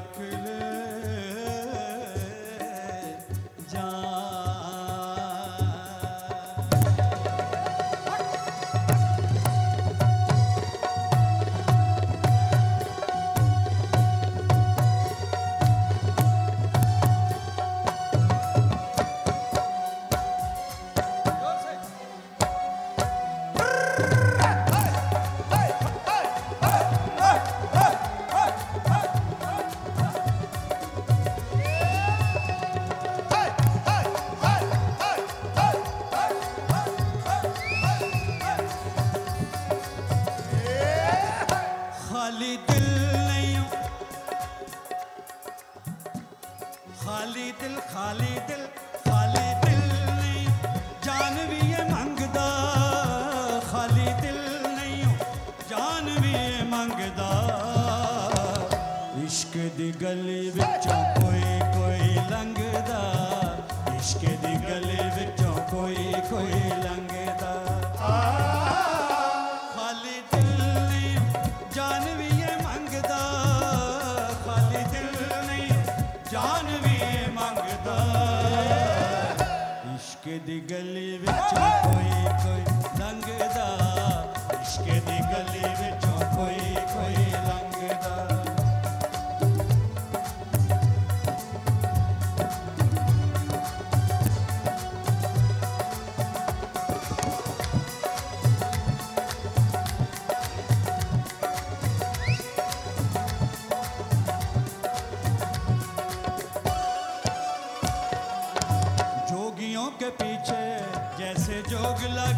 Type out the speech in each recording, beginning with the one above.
में खाली दिल खाली दिल खाली दिल नहीं जान भी ये मंगदा खाली दिल नहीं जान भी ये मंगदा इश्क दी गली विचों दी गली विचों कोई कोई लंघदा इश्क दी गली विचों कोई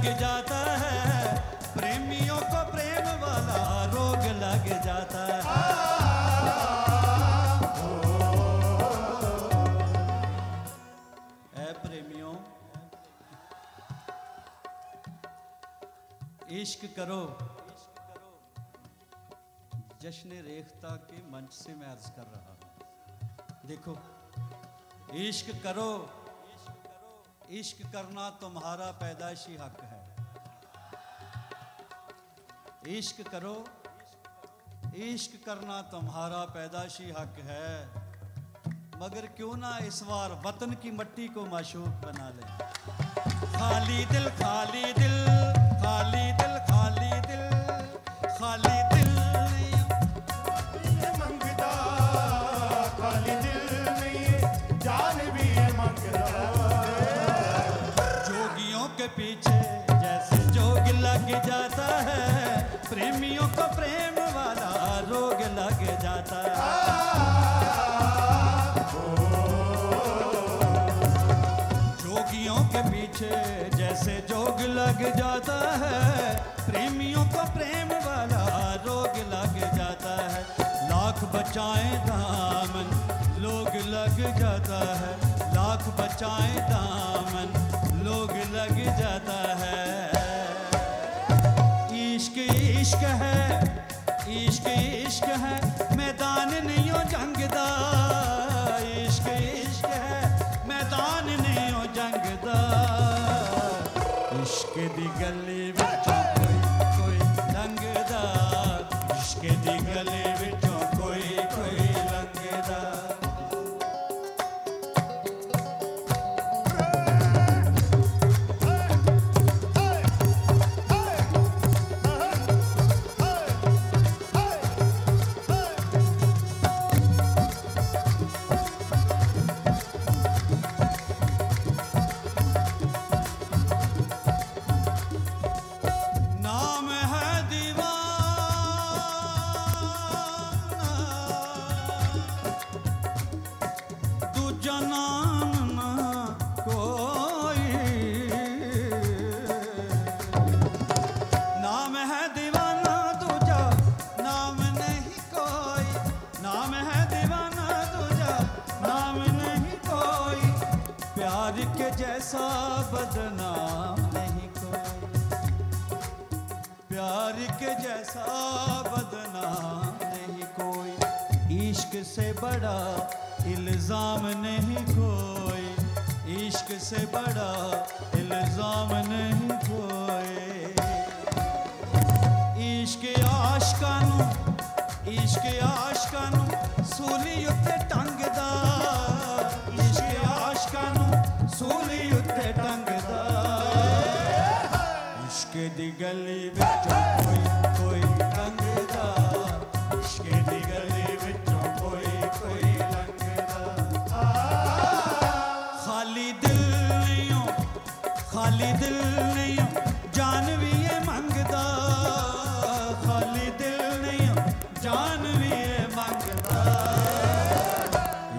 लग जाता है। प्रेमियों को प्रेम वाला रोग लग जाता है। प्रेमियों, इश्क करो। जश्न रेखता के मंच से मैं अर्ज़ कर रहा हूँ। देखो, इश्क करो। इश्क करना तुम्हारा पैदाइशी हक है। इश्क करो। इश्क करना तुम्हारा पैदाशी हक है। मगर क्यों ना इस बार वतन की मट्टी को माशूक बना ले। खाली दिल खाली दिल खाली दिल खाली दिल खाली दिल। ये खाली दिल नहीं जान भी ये जोगियों के पीछे प्रेमियों को प्रेम वाला रोग लग जाता है। लाख बचाए दामन, लोग लग जाता है। लाख बचाए दामन, लोग लग जाता है। इश्क इश्क है, इश्क इश्क है, मैदान नहीं हो जंग दा इश्क इश्क है, मैदान नहीं हो जंग दा इश्क दी गली विचों दी गली ऐसा बदनाम नहीं कोई। प्यार के जैसा बदनाम नहीं कोई। इश्क से बड़ा इल्ज़ाम नहीं कोई। इश्क से बड़ा इल्ज़ाम नहीं कोई। इश्क आशकानू इश्क आशकानू, सूली उत्ते टंगदा। इश्क आशकानू, सूली ਦੀ ਗਲੀ ਵਿੱਚੋਂ ਕੋਈ ਕੋਈ ਲੰਘਦਾ। ਇਸ਼ਕ ਦੀ ਗਲੀ ਵਿੱਚੋਂ ਕੋਈ ਕੋਈ ਲੰਘਦਾ। ਖਾਲੀ ਦਿਲ ਨਹੀਂ ਓ ਖਾਲੀ ਦਿਲ ਨਹੀਂ ਓ ਜਾਨ ਵੀ ਇਹ ਮੰਗਦਾ। ਖਾਲੀ ਦਿਲ ਨਹੀਂ ਓ ਜਾਨ ਵੀ ਇਹ ਮੰਗਦਾ।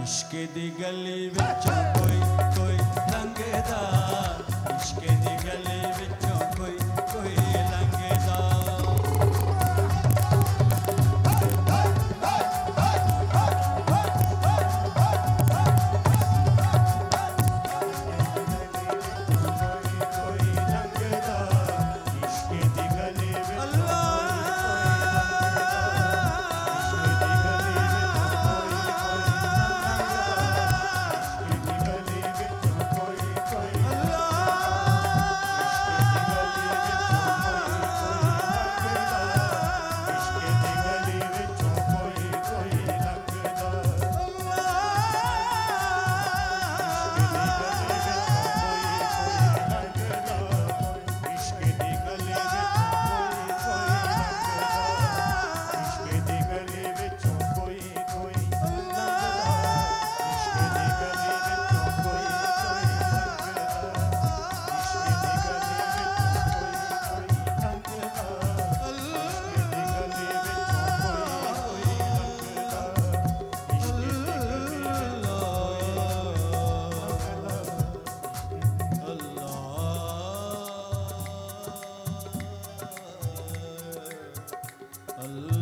ਇਸ਼ਕ ਦੀ ਗਲੀ ਵਿੱਚ ਕੋਈ ਕੋਈ ਲੰਘਦਾ। ਇਸ਼ਕ ਦੀ ਗਲੀ ਵਿੱਚ yeah. Hello.